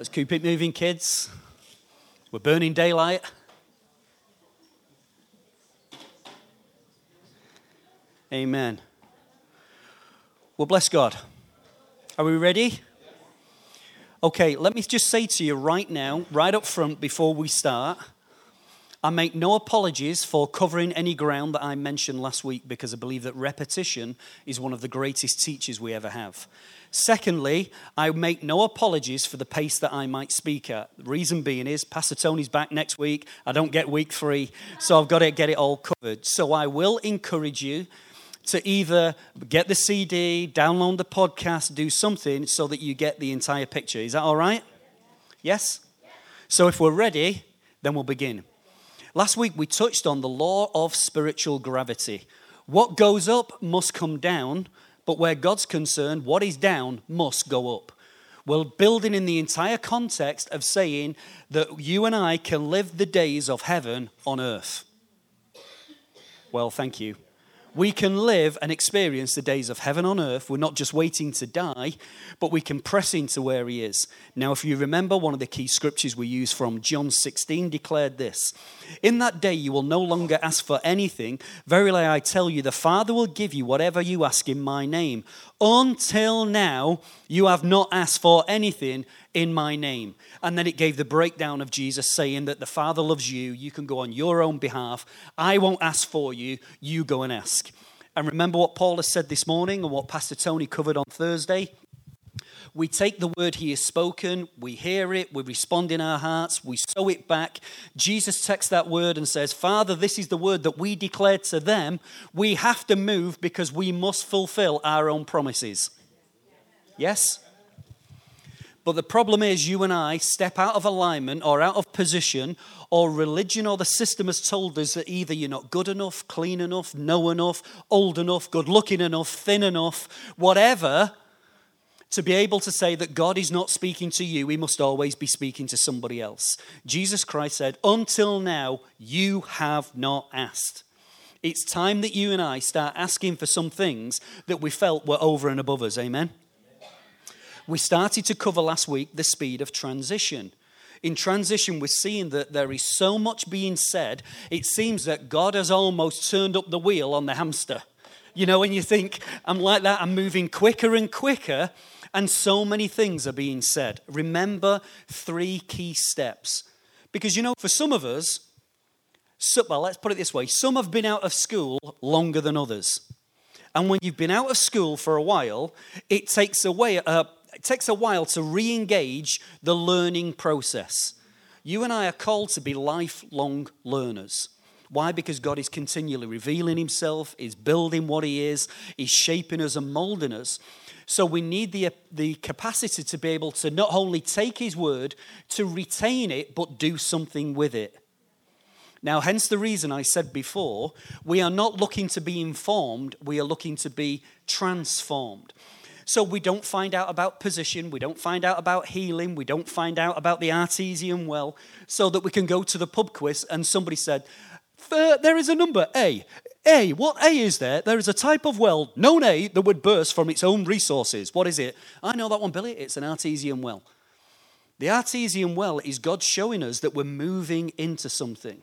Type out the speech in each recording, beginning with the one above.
Let's keep it moving, kids. We're burning daylight. Amen. Well, bless God. Are we ready? Okay, let me just say to you right now, right up front before we start, I make no apologies for covering any ground that I mentioned last week because I believe that repetition is one of the greatest teachers we ever have. Secondly, I make no apologies for the pace that I might speak at. The reason being is Pastor Tony's back next week. I don't get week three, so I've got to get it all covered. So I will encourage you to either get the CD, download the podcast, do something so that you get the entire picture. Is that all right? Yes? So if we're ready, then we'll begin. Last week we touched on the law of spiritual gravity. What goes up must come down, but where God's concerned, what is down must go up. We're building in the entire context of saying that you and I can live the days of heaven on earth. Well, thank you we can live and experience the days of heaven on earth. We're not just waiting to die, but we can press into where He is. Now, if you remember, one of the key scriptures we use from John 16 declared this In that day you will no longer ask for anything. Verily, I tell you, the Father will give you whatever you ask in my name. Until now, you have not asked for anything in my name. And then it gave the breakdown of Jesus saying that the Father loves you. You can go on your own behalf. I won't ask for you. You go and ask. And remember what Paul has said this morning and what Pastor Tony covered on Thursday? We take the word he has spoken, we hear it, we respond in our hearts, we sow it back. Jesus takes that word and says, Father, this is the word that we declared to them. We have to move because we must fulfill our own promises. Yes? But the problem is, you and I step out of alignment or out of position, or religion or the system has told us that either you're not good enough, clean enough, know enough, old enough, good looking enough, thin enough, whatever, to be able to say that God is not speaking to you, he must always be speaking to somebody else. Jesus Christ said, Until now, you have not asked. It's time that you and I start asking for some things that we felt were over and above us. Amen? We started to cover last week the speed of transition. In transition, we're seeing that there is so much being said, it seems that God has almost turned up the wheel on the hamster. You know, when you think, I'm like that, I'm moving quicker and quicker, and so many things are being said. Remember three key steps. Because, you know, for some of us, so, well, let's put it this way some have been out of school longer than others. And when you've been out of school for a while, it takes away, uh, it takes a while to re engage the learning process. You and I are called to be lifelong learners. Why? Because God is continually revealing Himself, is building what He is, is shaping us and molding us. So we need the, the capacity to be able to not only take His word, to retain it, but do something with it. Now, hence the reason I said before, we are not looking to be informed, we are looking to be transformed. So we don't find out about position, we don't find out about healing, we don't find out about the artesian well, so that we can go to the pub quiz and somebody said, There is a number, A. A, what A is there? There is a type of well, known A, that would burst from its own resources. What is it? I know that one, Billy. It's an artesian well. The artesian well is God showing us that we're moving into something.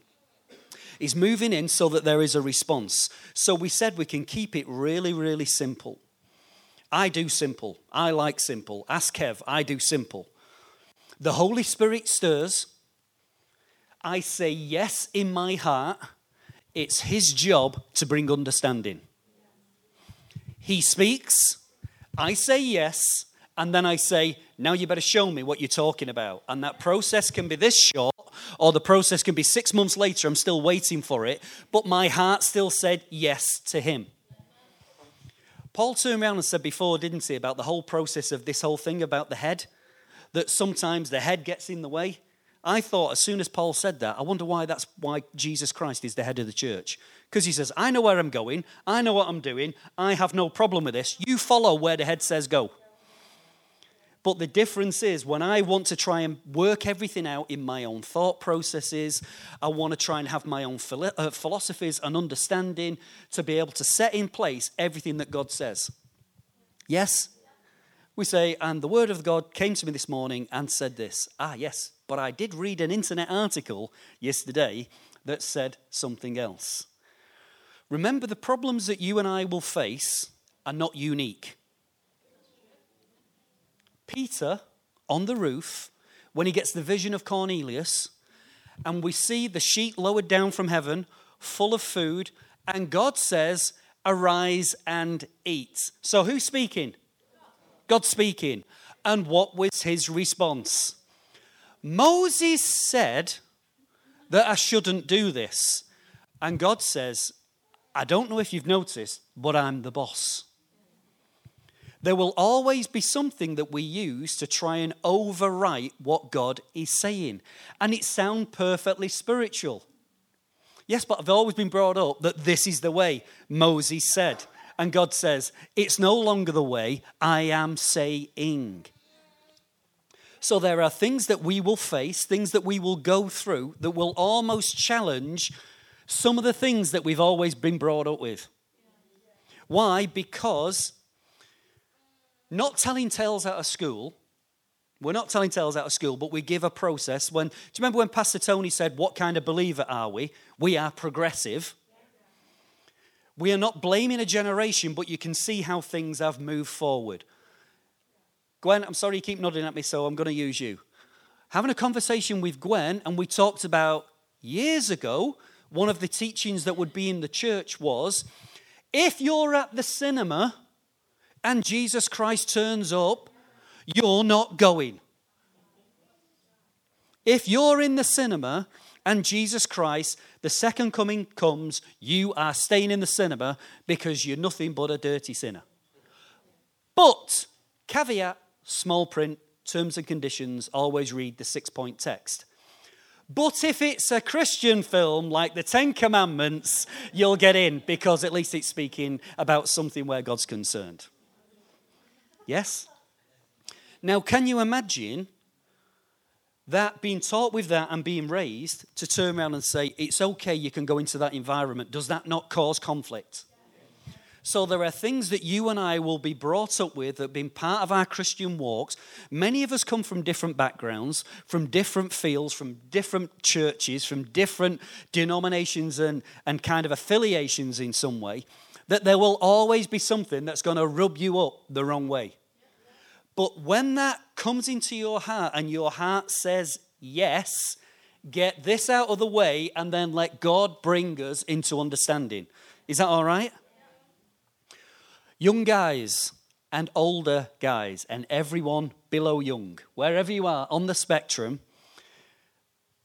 He's moving in so that there is a response. So we said we can keep it really, really simple. I do simple. I like simple. Ask Kev, I do simple. The Holy Spirit stirs. I say yes in my heart. It's his job to bring understanding. He speaks. I say yes. And then I say, now you better show me what you're talking about. And that process can be this short, or the process can be six months later. I'm still waiting for it. But my heart still said yes to him. Paul turned around and said before, didn't he, about the whole process of this whole thing about the head, that sometimes the head gets in the way. I thought as soon as Paul said that, I wonder why that's why Jesus Christ is the head of the church. Because he says, I know where I'm going, I know what I'm doing, I have no problem with this. You follow where the head says go. But the difference is when I want to try and work everything out in my own thought processes, I want to try and have my own uh, philosophies and understanding to be able to set in place everything that God says. Yes? we say, and the word of God came to me this morning and said this. Ah, yes, but I did read an internet article yesterday that said something else. Remember, the problems that you and I will face are not unique. Peter on the roof, when he gets the vision of Cornelius, and we see the sheet lowered down from heaven, full of food, and God says, Arise and eat. So who's speaking? God speaking. And what was his response? Moses said that I shouldn't do this. And God says, I don't know if you've noticed, but I'm the boss. There will always be something that we use to try and overwrite what God is saying. And it sounds perfectly spiritual. Yes, but I've always been brought up that this is the way Moses said. And God says, It's no longer the way I am saying. So there are things that we will face, things that we will go through that will almost challenge some of the things that we've always been brought up with. Why? Because not telling tales out of school, we're not telling tales out of school, but we give a process. When, do you remember when Pastor Tony said, What kind of believer are we? We are progressive. We are not blaming a generation, but you can see how things have moved forward. Gwen, I'm sorry you keep nodding at me, so I'm going to use you. Having a conversation with Gwen, and we talked about years ago one of the teachings that would be in the church was if you're at the cinema and Jesus Christ turns up, you're not going. If you're in the cinema and Jesus Christ, the second coming comes, you are staying in the cinema because you're nothing but a dirty sinner. But, caveat, small print, terms and conditions, always read the six point text. But if it's a Christian film like the Ten Commandments, you'll get in because at least it's speaking about something where God's concerned. Yes? Now, can you imagine that being taught with that and being raised to turn around and say, it's okay, you can go into that environment? Does that not cause conflict? So there are things that you and I will be brought up with that have been part of our Christian walks. Many of us come from different backgrounds, from different fields, from different churches, from different denominations and, and kind of affiliations in some way, that there will always be something that's going to rub you up the wrong way. But when that comes into your heart and your heart says yes, get this out of the way and then let God bring us into understanding. Is that all right? Young guys and older guys, and everyone below young, wherever you are on the spectrum,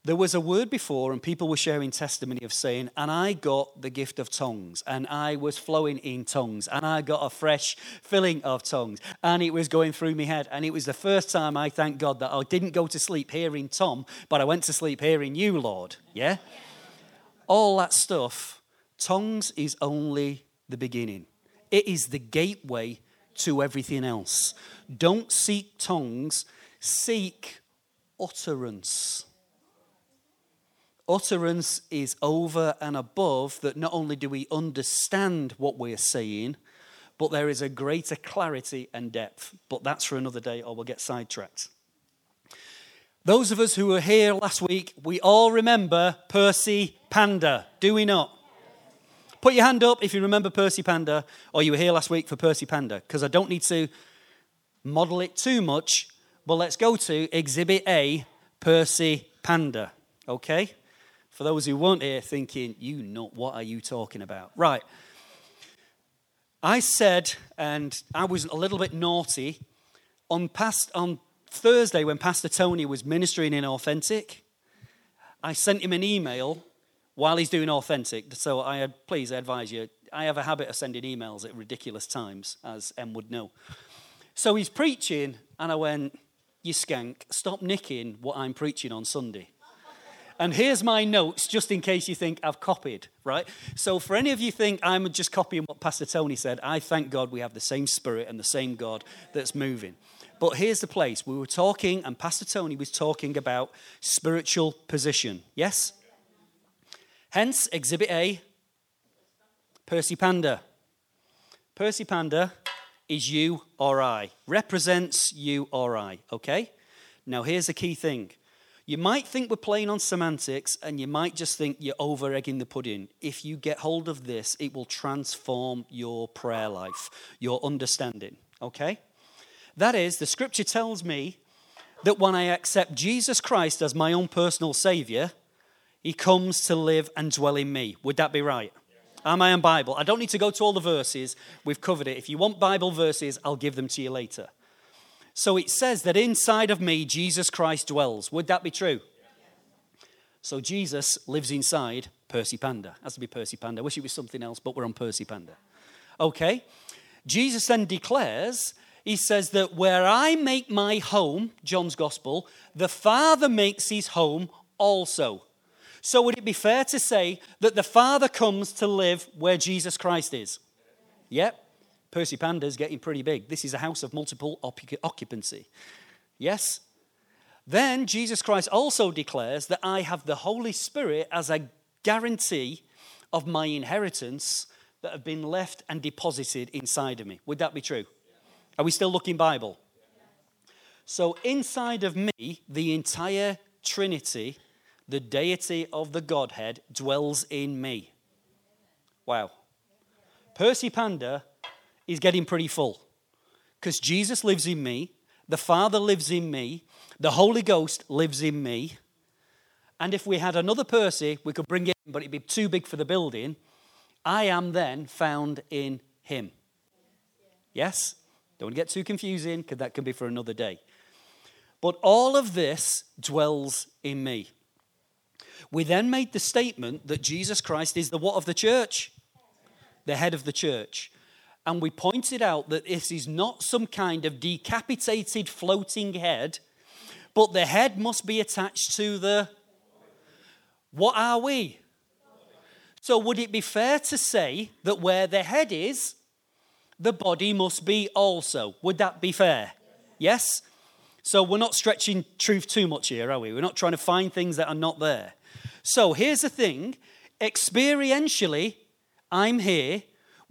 there was a word before, and people were sharing testimony of saying, and I got the gift of tongues, and I was flowing in tongues, and I got a fresh filling of tongues, and it was going through my head. And it was the first time I thank God that I didn't go to sleep hearing Tom, but I went to sleep hearing you, Lord. Yeah? All that stuff, tongues is only the beginning. It is the gateway to everything else. Don't seek tongues, seek utterance. Utterance is over and above that not only do we understand what we're saying, but there is a greater clarity and depth. But that's for another day, or we'll get sidetracked. Those of us who were here last week, we all remember Percy Panda, do we not? Put your hand up if you remember Percy Panda or you were here last week for Percy Panda, because I don't need to model it too much, but let's go to Exhibit A, Percy Panda. Okay? For those who weren't here thinking, you know, what are you talking about? Right. I said, and I was a little bit naughty, on, past, on Thursday when Pastor Tony was ministering in Authentic, I sent him an email while he's doing authentic. So I please advise you, I have a habit of sending emails at ridiculous times, as Em would know. So he's preaching, and I went, You skank, stop nicking what I'm preaching on Sunday. And here's my notes, just in case you think I've copied, right? So, for any of you think I'm just copying what Pastor Tony said, I thank God we have the same spirit and the same God that's moving. But here's the place we were talking, and Pastor Tony was talking about spiritual position. Yes? Hence, Exhibit A, Percy Panda. Percy Panda is you or I, represents you or I, okay? Now, here's the key thing. You might think we're playing on semantics, and you might just think you're over egging the pudding. If you get hold of this, it will transform your prayer life, your understanding, okay? That is, the scripture tells me that when I accept Jesus Christ as my own personal Savior, He comes to live and dwell in me. Would that be right? Am I on Bible? I don't need to go to all the verses. We've covered it. If you want Bible verses, I'll give them to you later. So it says that inside of me, Jesus Christ dwells. Would that be true? So Jesus lives inside Percy Panda. Has to be Percy Panda. I wish it was something else, but we're on Percy Panda. Okay. Jesus then declares, he says that where I make my home, John's Gospel, the Father makes his home also. So, would it be fair to say that the Father comes to live where Jesus Christ is? Yep. Percy Panda's getting pretty big. This is a house of multiple occupancy. Yes? Then Jesus Christ also declares that I have the Holy Spirit as a guarantee of my inheritance that have been left and deposited inside of me. Would that be true? Are we still looking Bible? So inside of me, the entire Trinity the deity of the Godhead dwells in me. Wow. Percy Panda is getting pretty full because Jesus lives in me, the Father lives in me, the Holy Ghost lives in me. And if we had another Percy, we could bring it in, but it'd be too big for the building. I am then found in him. Yes? Don't get too confusing because that can be for another day. But all of this dwells in me. We then made the statement that Jesus Christ is the what of the church? The head of the church. And we pointed out that this is not some kind of decapitated floating head, but the head must be attached to the. What are we? So, would it be fair to say that where the head is, the body must be also? Would that be fair? Yes? So, we're not stretching truth too much here, are we? We're not trying to find things that are not there. So here's the thing experientially, I'm here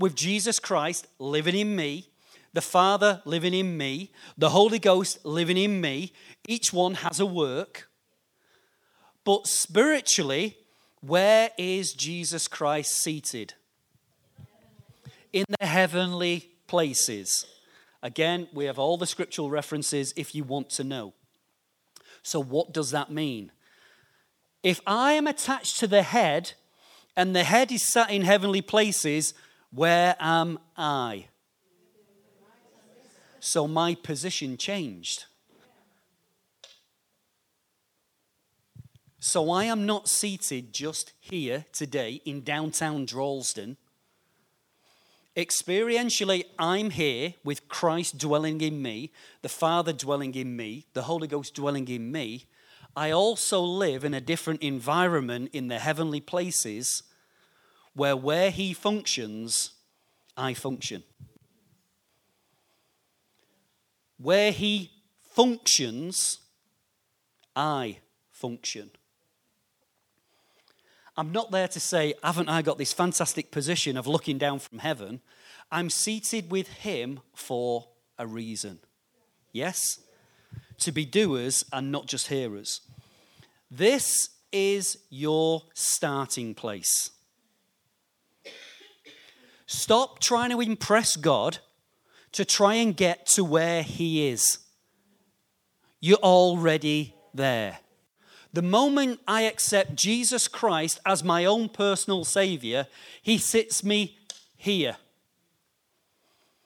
with Jesus Christ living in me, the Father living in me, the Holy Ghost living in me. Each one has a work. But spiritually, where is Jesus Christ seated? In the heavenly places. Again, we have all the scriptural references if you want to know. So, what does that mean? If I am attached to the head and the head is sat in heavenly places, where am I? So my position changed. So I am not seated just here today in downtown Droylsden. Experientially, I'm here with Christ dwelling in me, the Father dwelling in me, the Holy Ghost dwelling in me. I also live in a different environment in the heavenly places where where he functions, I function. Where he functions, I function. I'm not there to say, haven't I got this fantastic position of looking down from heaven? I'm seated with him for a reason. Yes? to be doers and not just hearers. This is your starting place. Stop trying to impress God to try and get to where He is. You're already there. The moment I accept Jesus Christ as my own personal Savior, He sits me here.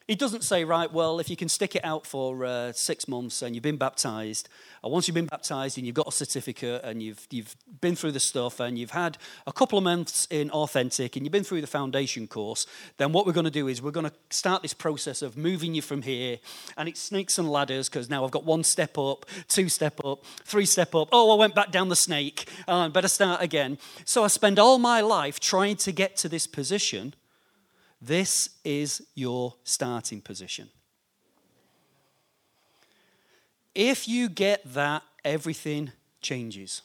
He doesn't say, right, well, if you can stick it out for uh, six months and you've been baptized, or once you've been baptized and you've got a certificate and you've, you've been through the stuff and you've had a couple of months in authentic and you've been through the foundation course, then what we're going to do is we're going to start this process of moving you from here. And it's snakes and ladders because now I've got one step up, two step up, three step up. Oh, I went back down the snake. Oh, I better start again. So I spend all my life trying to get to this position this is your starting position. If you get that, everything changes.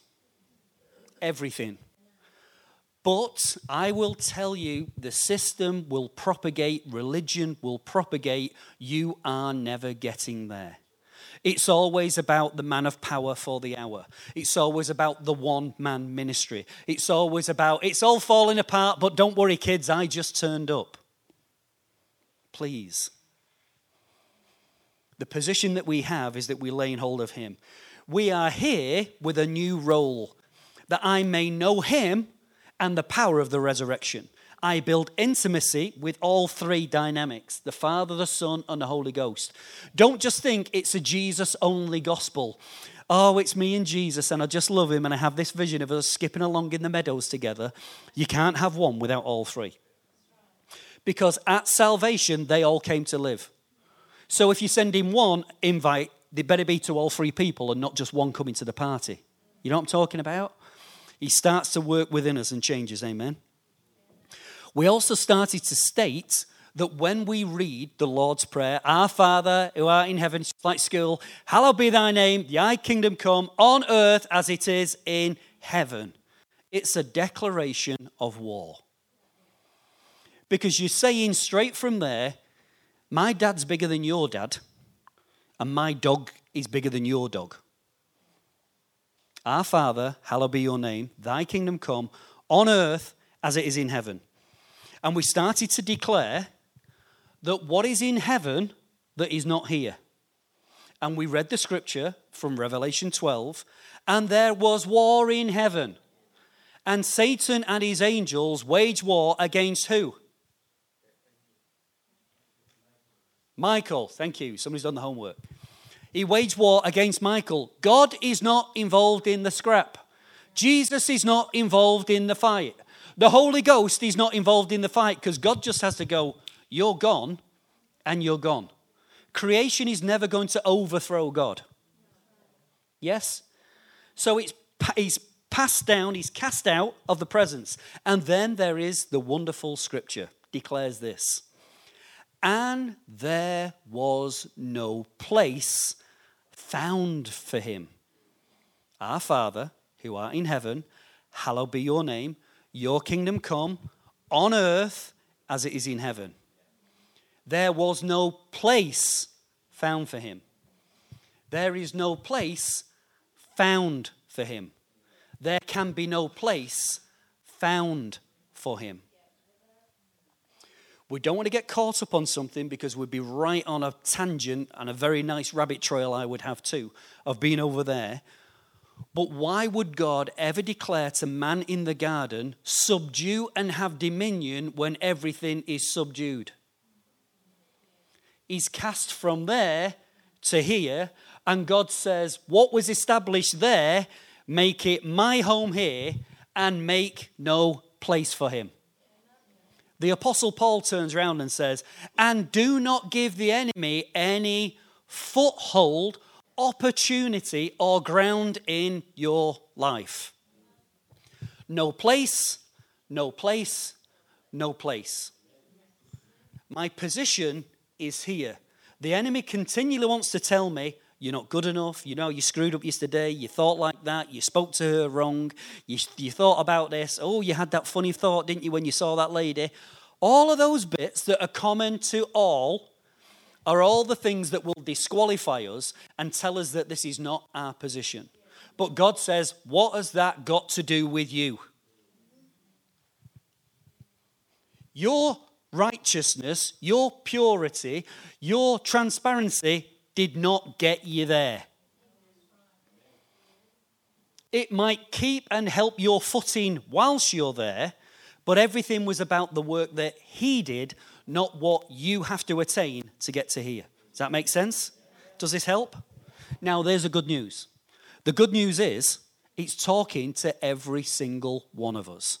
Everything. But I will tell you the system will propagate, religion will propagate. You are never getting there. It's always about the man of power for the hour. It's always about the one man ministry. It's always about, it's all falling apart, but don't worry, kids, I just turned up. Please. The position that we have is that we lay in hold of Him. We are here with a new role that I may know Him and the power of the resurrection. I build intimacy with all three dynamics the Father, the Son, and the Holy Ghost. Don't just think it's a Jesus only gospel. Oh, it's me and Jesus, and I just love him, and I have this vision of us skipping along in the meadows together. You can't have one without all three. Because at salvation, they all came to live. So if you send in one invite, they better be to all three people and not just one coming to the party. You know what I'm talking about? He starts to work within us and changes, amen? We also started to state that when we read the Lord's Prayer, Our Father who art in heaven, like school, hallowed be thy name, thy kingdom come on earth as it is in heaven. It's a declaration of war. Because you're saying straight from there, my dad's bigger than your dad, and my dog is bigger than your dog. Our Father, hallowed be your name, thy kingdom come on earth as it is in heaven. And we started to declare that what is in heaven that is not here. And we read the scripture from Revelation 12, and there was war in heaven. And Satan and his angels wage war against who? Michael, thank you. Somebody's done the homework. He waged war against Michael. God is not involved in the scrap. Jesus is not involved in the fight. The Holy Ghost is not involved in the fight because God just has to go, You're gone, and you're gone. Creation is never going to overthrow God. Yes? So it's, he's passed down, he's cast out of the presence. And then there is the wonderful scripture declares this. And there was no place found for him. Our Father, who art in heaven, hallowed be your name. Your kingdom come on earth as it is in heaven. There was no place found for him. There is no place found for him. There can be no place found for him. We don't want to get caught up on something because we'd be right on a tangent and a very nice rabbit trail, I would have too, of being over there. But why would God ever declare to man in the garden, subdue and have dominion when everything is subdued? He's cast from there to here, and God says, What was established there, make it my home here, and make no place for him. The Apostle Paul turns around and says, And do not give the enemy any foothold opportunity or ground in your life. No place, no place, no place. My position is here. The enemy continually wants to tell me, you're not good enough. You know, you screwed up yesterday. You thought like that. You spoke to her wrong. You, you thought about this. Oh, you had that funny thought, didn't you, when you saw that lady? All of those bits that are common to all are all the things that will disqualify us and tell us that this is not our position. But God says, What has that got to do with you? Your righteousness, your purity, your transparency did not get you there. It might keep and help your footing whilst you're there, but everything was about the work that He did not what you have to attain to get to here. Does that make sense? Does this help? Now, there's the good news. The good news is it's talking to every single one of us.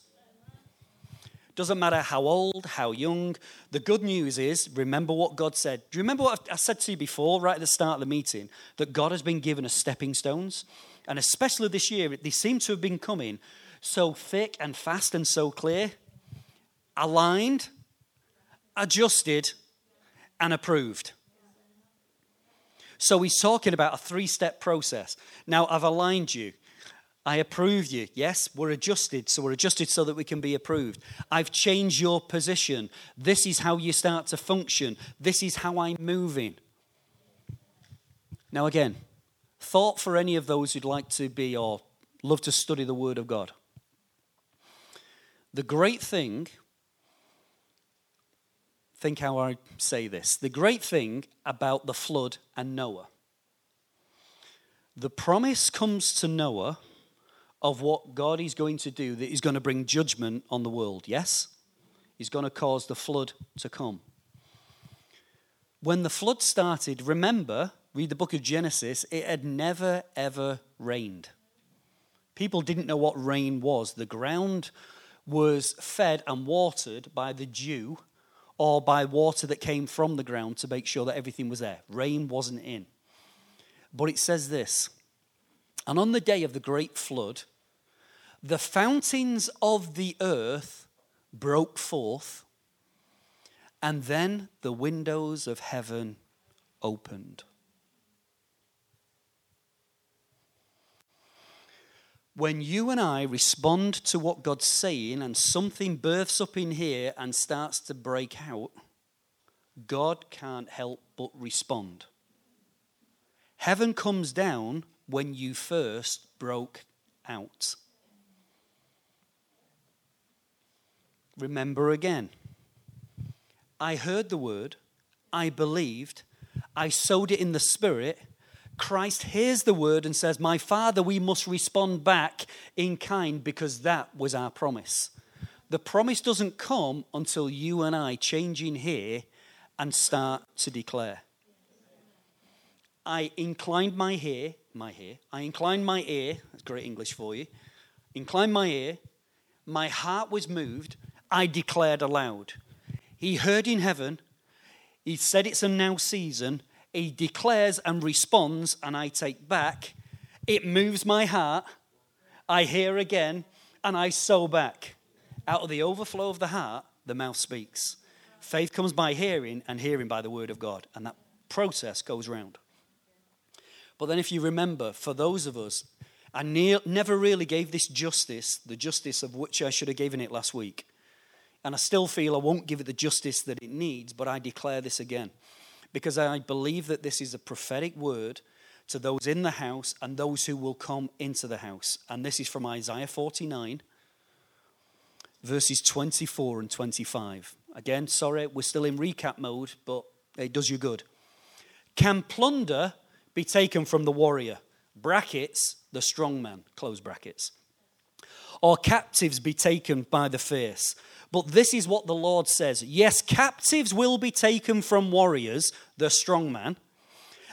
Doesn't matter how old, how young. The good news is, remember what God said. Do you remember what I said to you before, right at the start of the meeting? That God has been given us stepping stones. And especially this year, they seem to have been coming so thick and fast and so clear, aligned adjusted, and approved. So he's talking about a three step process. Now, I've aligned you. I approved you. Yes, we're adjusted. So we're adjusted so that we can be approved. I've changed your position. This is how you start to function. This is how I'm moving. Now, again, thought for any of those who'd like to be or love to study the Word of God. The great thing, think how I say this, the great thing about the flood and Noah. The promise comes to Noah of what God is going to do, that He's going to bring judgment on the world. Yes? He's going to cause the flood to come. When the flood started, remember, read the book of Genesis, it had never, ever rained. People didn't know what rain was. The ground was fed and watered by the dew or by water that came from the ground to make sure that everything was there. Rain wasn't in. But it says this And on the day of the great flood, the fountains of the earth broke forth, and then the windows of heaven opened. When you and I respond to what God's saying and something births up in here and starts to break out, God can't help but respond. Heaven comes down when you first broke out. Remember again. I heard the word, I believed, I sowed it in the spirit. Christ hears the word and says, My Father, we must respond back in kind because that was our promise. The promise doesn't come until you and I change in here and start to declare. I inclined my ear, my ear, I inclined my ear, that's great English for you, inclined my ear, my heart was moved, I declared aloud. He heard in heaven, he said it's a now season, he declares and responds, and I take back. It moves my heart, I hear again, and I sow back. Out of the overflow of the heart, the mouth speaks. Faith comes by hearing, and hearing by the word of God, and that process goes round. But then, if you remember, for those of us, I ne- never really gave this justice, the justice of which I should have given it last week. And I still feel I won't give it the justice that it needs, but I declare this again. Because I believe that this is a prophetic word to those in the house and those who will come into the house. And this is from Isaiah 49, verses 24 and 25. Again, sorry, we're still in recap mode, but it does you good. Can plunder be taken from the warrior, brackets, the strong man, close brackets. Or captives be taken by the fierce. But this is what the Lord says Yes, captives will be taken from warriors, the strong man,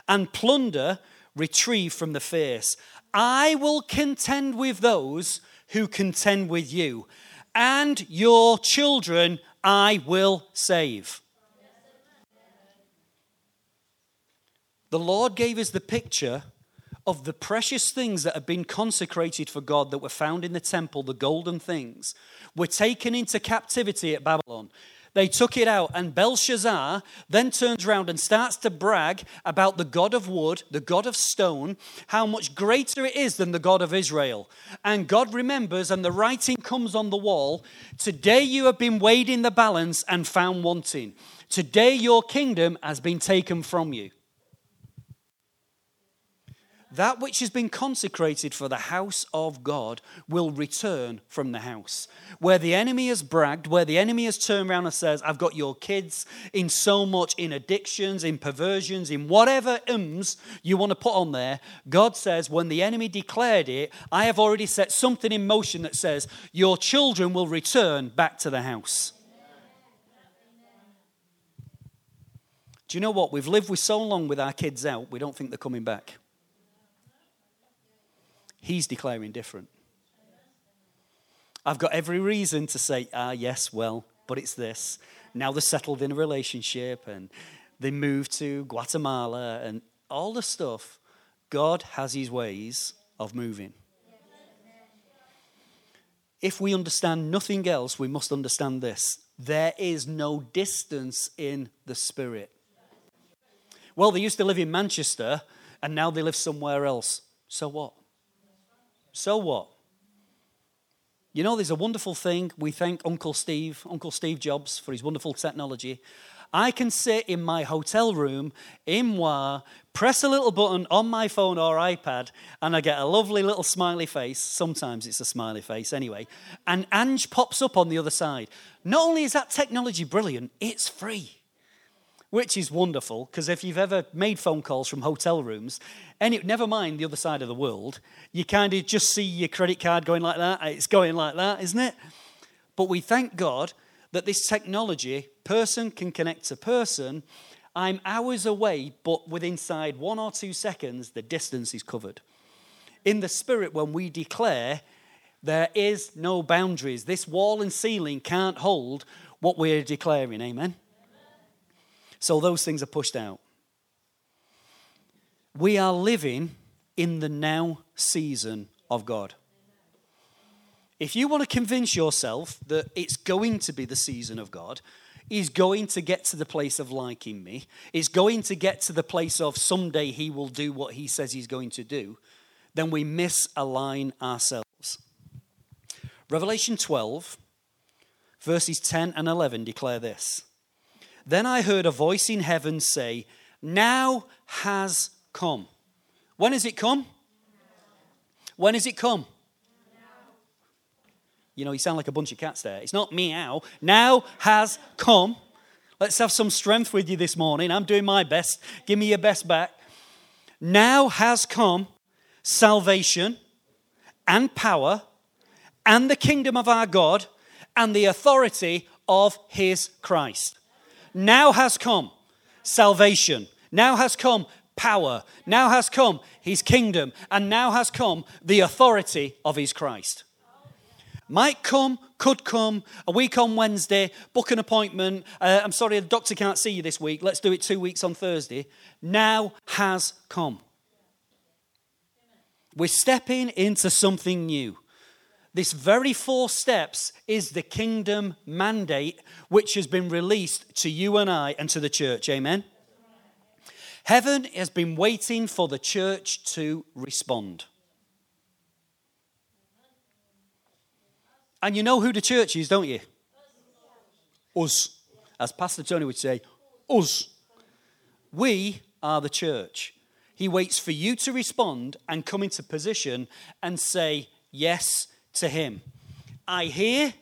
and plunder retrieved from the fierce. I will contend with those who contend with you, and your children I will save. The Lord gave us the picture of the precious things that had been consecrated for God that were found in the temple, the golden things, were taken into captivity at Babylon. They took it out, and Belshazzar then turns around and starts to brag about the God of wood, the God of stone, how much greater it is than the God of Israel. And God remembers, and the writing comes on the wall Today you have been weighed in the balance and found wanting. Today your kingdom has been taken from you that which has been consecrated for the house of God will return from the house. Where the enemy has bragged, where the enemy has turned around and says, I've got your kids in so much, in addictions, in perversions, in whatever ums you want to put on there, God says, when the enemy declared it, I have already set something in motion that says, Your children will return back to the house. Do you know what? We've lived with so long with our kids out, we don't think they're coming back. He's declaring different. I've got every reason to say, ah, yes, well, but it's this. Now they're settled in a relationship and they moved to Guatemala and all the stuff. God has his ways of moving. If we understand nothing else, we must understand this there is no distance in the spirit. Well, they used to live in Manchester and now they live somewhere else. So what? So what? You know, there's a wonderful thing. We thank Uncle Steve, Uncle Steve Jobs, for his wonderful technology. I can sit in my hotel room in Moir, press a little button on my phone or iPad, and I get a lovely little smiley face. Sometimes it's a smiley face anyway. And Ange pops up on the other side. Not only is that technology brilliant, it's free which is wonderful because if you've ever made phone calls from hotel rooms, and never mind the other side of the world, you kind of just see your credit card going like that. It's going like that, isn't it? But we thank God that this technology, person can connect to person. I'm hours away, but within inside one or two seconds, the distance is covered. In the spirit, when we declare there is no boundaries, this wall and ceiling can't hold what we're declaring. Amen. So those things are pushed out. We are living in the now season of God. If you want to convince yourself that it's going to be the season of God, He's going to get to the place of liking me, it's going to get to the place of someday He will do what He says He's going to do, then we misalign ourselves. Revelation 12, verses 10 and 11 declare this then I heard a voice in heaven say, Now has come. When has it come? When has it come? You know, you sound like a bunch of cats there. It's not meow. Now has come. Let's have some strength with you this morning. I'm doing my best. Give me your best back. Now has come salvation and power and the kingdom of our God and the authority of his Christ. Now has come salvation. Now has come power. Now has come his kingdom. And now has come the authority of his Christ. Might come, could come, a week on Wednesday, book an appointment. Uh, I'm sorry, the doctor can't see you this week. Let's do it two weeks on Thursday. Now has come. We're stepping into something new. This very four steps is the kingdom mandate which has been released to you and I and to the church. Amen. Heaven has been waiting for the church to respond. And you know who the church is, don't you? Us. As Pastor Tony would say, us. We are the church. He waits for you to respond and come into position and say, Yes, to him. I hear,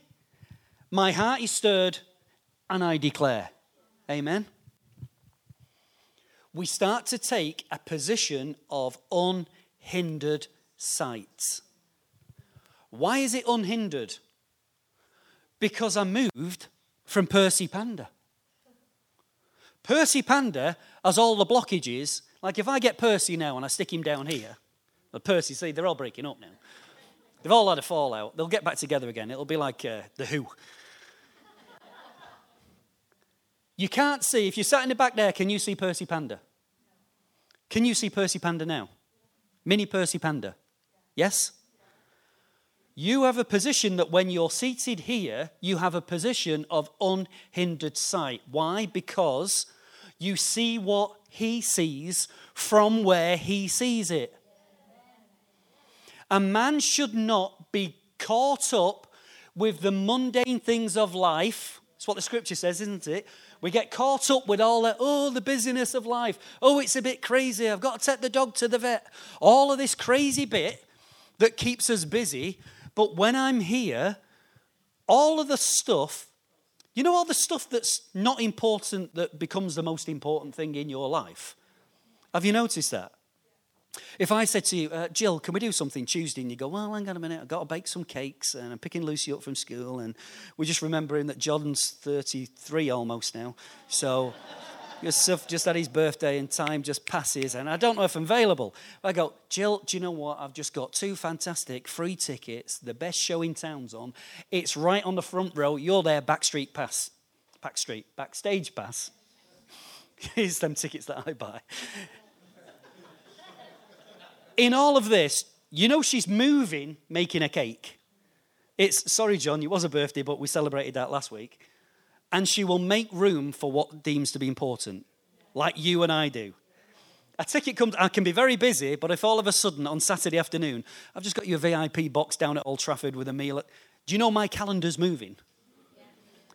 my heart is stirred, and I declare. Amen. We start to take a position of unhindered sight. Why is it unhindered? Because I moved from Percy Panda. Percy Panda has all the blockages. Like if I get Percy now and I stick him down here, the Percy, see, they're all breaking up now. They've all had a fallout. They'll get back together again. It'll be like uh, The Who. You can't see, if you're sat in the back there, can you see Percy Panda? Can you see Percy Panda now? Mini Percy Panda? Yes? You have a position that when you're seated here, you have a position of unhindered sight. Why? Because you see what he sees from where he sees it. A man should not be caught up with the mundane things of life. That's what the scripture says, isn't it? We get caught up with all that, oh, the busyness of life. Oh, it's a bit crazy. I've got to take the dog to the vet. All of this crazy bit that keeps us busy. But when I'm here, all of the stuff, you know, all the stuff that's not important that becomes the most important thing in your life. Have you noticed that? If I said to you, uh, Jill, can we do something Tuesday? And you go, well, hang on a minute, I've got to bake some cakes and I'm picking Lucy up from school. And we're just remembering that John's 33 almost now. So just had his birthday and time just passes. And I don't know if I'm available. I go, Jill, do you know what? I've just got two fantastic free tickets, the best show in town's on. It's right on the front row. You're there, backstreet pass. Backstreet, backstage pass. Here's them tickets that I buy in all of this, you know she's moving, making a cake. It's, sorry, John, it was a birthday, but we celebrated that last week. And she will make room for what deems to be important, like you and I do. A ticket comes, I can be very busy, but if all of a sudden on Saturday afternoon, I've just got you a VIP box down at Old Trafford with a meal. At, do you know my calendar's moving?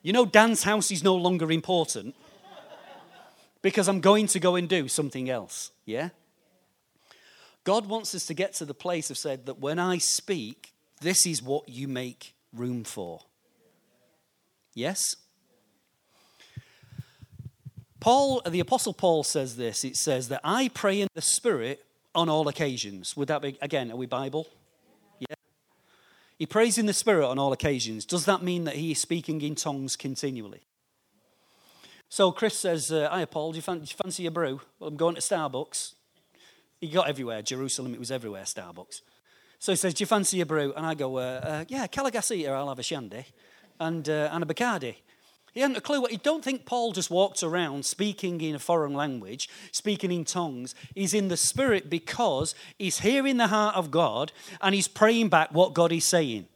You know Dan's house is no longer important because I'm going to go and do something else. Yeah? God wants us to get to the place of said that when I speak, this is what you make room for. Yes? Paul, the Apostle Paul says this. It says that I pray in the Spirit on all occasions. Would that be, again, are we Bible? Yeah. He prays in the Spirit on all occasions. Does that mean that he is speaking in tongues continually? So Chris says, uh, Hiya, Paul, do you, fancy, a brew? Well, I'm going to Starbucks. He got everywhere. Jerusalem, it was everywhere, Starbucks. So he says, Do you fancy a brew? And I go, uh, uh, Yeah, Calagasita, I'll have a shandy. And, uh, and a Bacardi. He hadn't a clue what. You don't think Paul just walked around speaking in a foreign language, speaking in tongues. He's in the spirit because he's hearing the heart of God and he's praying back what God is saying.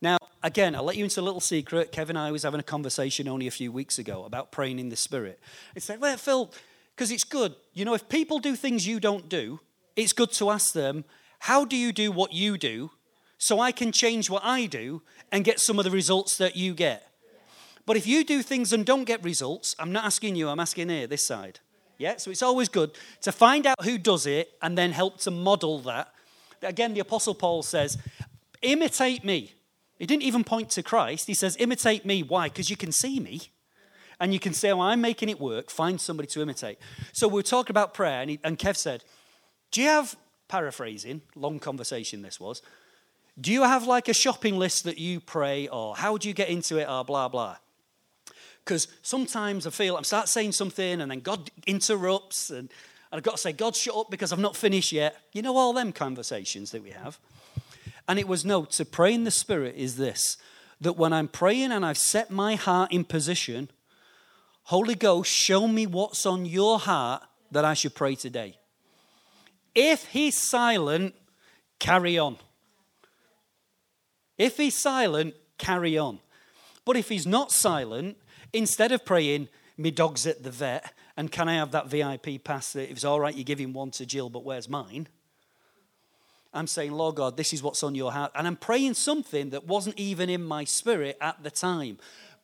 Now, again, I'll let you into a little secret. Kevin and I was having a conversation only a few weeks ago about praying in the spirit. He said, Well, Phil, because it's good. You know, if people do things you don't do, it's good to ask them, How do you do what you do? So I can change what I do and get some of the results that you get. But if you do things and don't get results, I'm not asking you, I'm asking here, this side. Yeah, so it's always good to find out who does it and then help to model that. Again, the Apostle Paul says, imitate me. He didn't even point to Christ. He says, imitate me. Why? Because you can see me and you can say, oh, I'm making it work. Find somebody to imitate. So we are talking about prayer, and, he, and Kev said, Do you have, paraphrasing, long conversation this was, do you have like a shopping list that you pray, or how do you get into it, or blah, blah? Because sometimes I feel I start saying something and then God interrupts and, and I've got to say, God, shut up because I've not finished yet. You know, all them conversations that we have. And it was no, to pray in the Spirit is this that when I'm praying and I've set my heart in position, Holy Ghost, show me what's on your heart that I should pray today. If he's silent, carry on. If he's silent, carry on. But if he's not silent, Instead of praying, me dog's at the vet, and can I have that VIP pass? If it's all right, you give him one to Jill, but where's mine? I'm saying, Lord God, this is what's on your heart. And I'm praying something that wasn't even in my spirit at the time.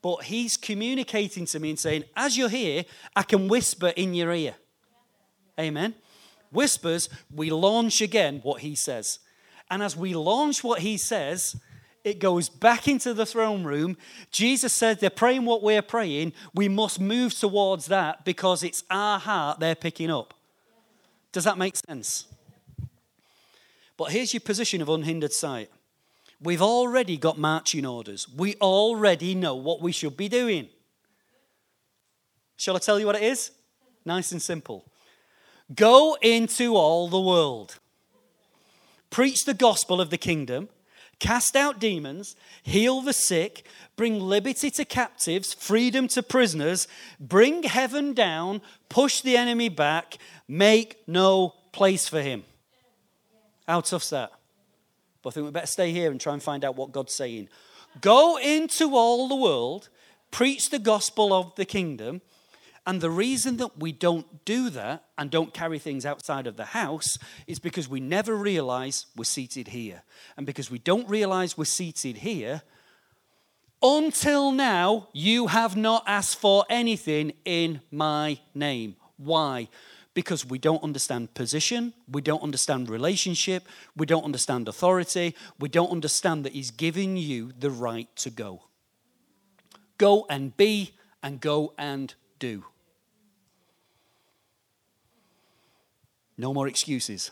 But He's communicating to me and saying, as you're here, I can whisper in your ear. Amen. Whispers, we launch again what He says. And as we launch what He says, it goes back into the throne room. Jesus said they're praying what we're praying. We must move towards that because it's our heart they're picking up. Does that make sense? But here's your position of unhindered sight. We've already got marching orders. We already know what we should be doing. Shall I tell you what it is? Nice and simple. Go into all the world. Preach the gospel of the kingdom cast out demons, heal the sick, bring liberty to captives, freedom to prisoners, bring heaven down, push the enemy back, make no place for him. How tough's that? But I think we better stay here and try and find out what God's saying. Go into all the world, preach the gospel of the kingdom and the reason that we don't do that and don't carry things outside of the house is because we never realize we're seated here. And because we don't realize we're seated here, until now, you have not asked for anything in my name. Why? Because we don't understand position, we don't understand relationship, we don't understand authority, we don't understand that He's giving you the right to go. Go and be, and go and do. No more excuses.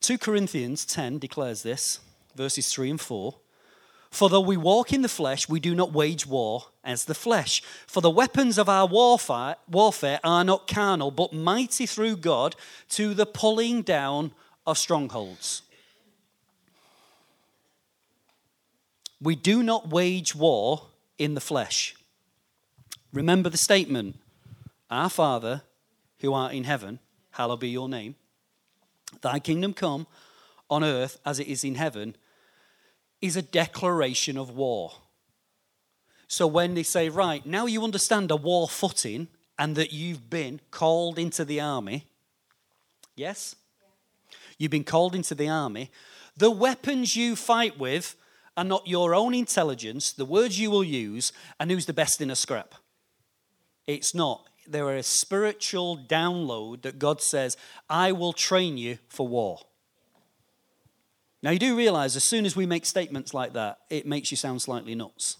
2 Corinthians 10 declares this, verses 3 and 4. For though we walk in the flesh, we do not wage war as the flesh. For the weapons of our warfare, warfare are not carnal, but mighty through God to the pulling down of strongholds. We do not wage war in the flesh. Remember the statement Our Father who art in heaven, hallowed be your name. Thy kingdom come on earth as it is in heaven, is a declaration of war. So when they say, right, now you understand a war footing and that you've been called into the army, yes? You've been called into the army. The weapons you fight with are not your own intelligence, the words you will use, and who's the best in a scrap. It's not. There are a spiritual download that God says, I will train you for war. Now, you do realize as soon as we make statements like that, it makes you sound slightly nuts.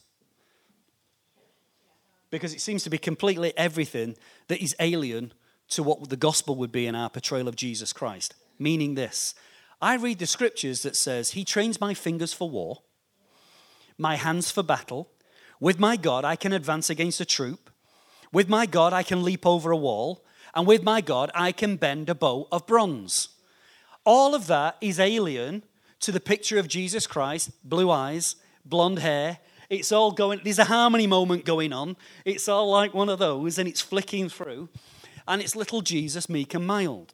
Because it seems to be completely everything that is alien to what the gospel would be in our portrayal of Jesus Christ. Meaning this I read the scriptures that says, He trains my fingers for war, my hands for battle. With my God, I can advance against a troop. With my God, I can leap over a wall. And with my God, I can bend a bow of bronze. All of that is alien to the picture of Jesus Christ, blue eyes, blonde hair. It's all going, there's a harmony moment going on. It's all like one of those, and it's flicking through. And it's little Jesus, meek and mild.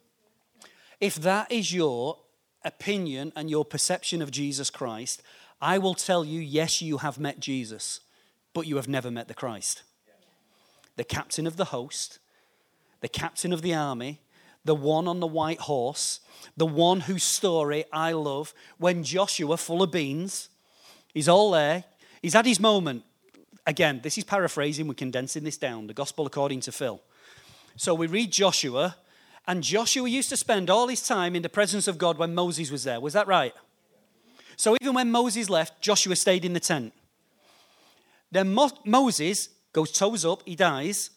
If that is your opinion and your perception of Jesus Christ, I will tell you yes, you have met Jesus, but you have never met the Christ. The captain of the host, the captain of the army, the one on the white horse, the one whose story I love, when Joshua, full of beans, he's all there. He's had his moment. Again, this is paraphrasing, we're condensing this down, the gospel according to Phil. So we read Joshua, and Joshua used to spend all his time in the presence of God when Moses was there. Was that right? So even when Moses left, Joshua stayed in the tent. Then Mo- Moses goes toes up, he dies.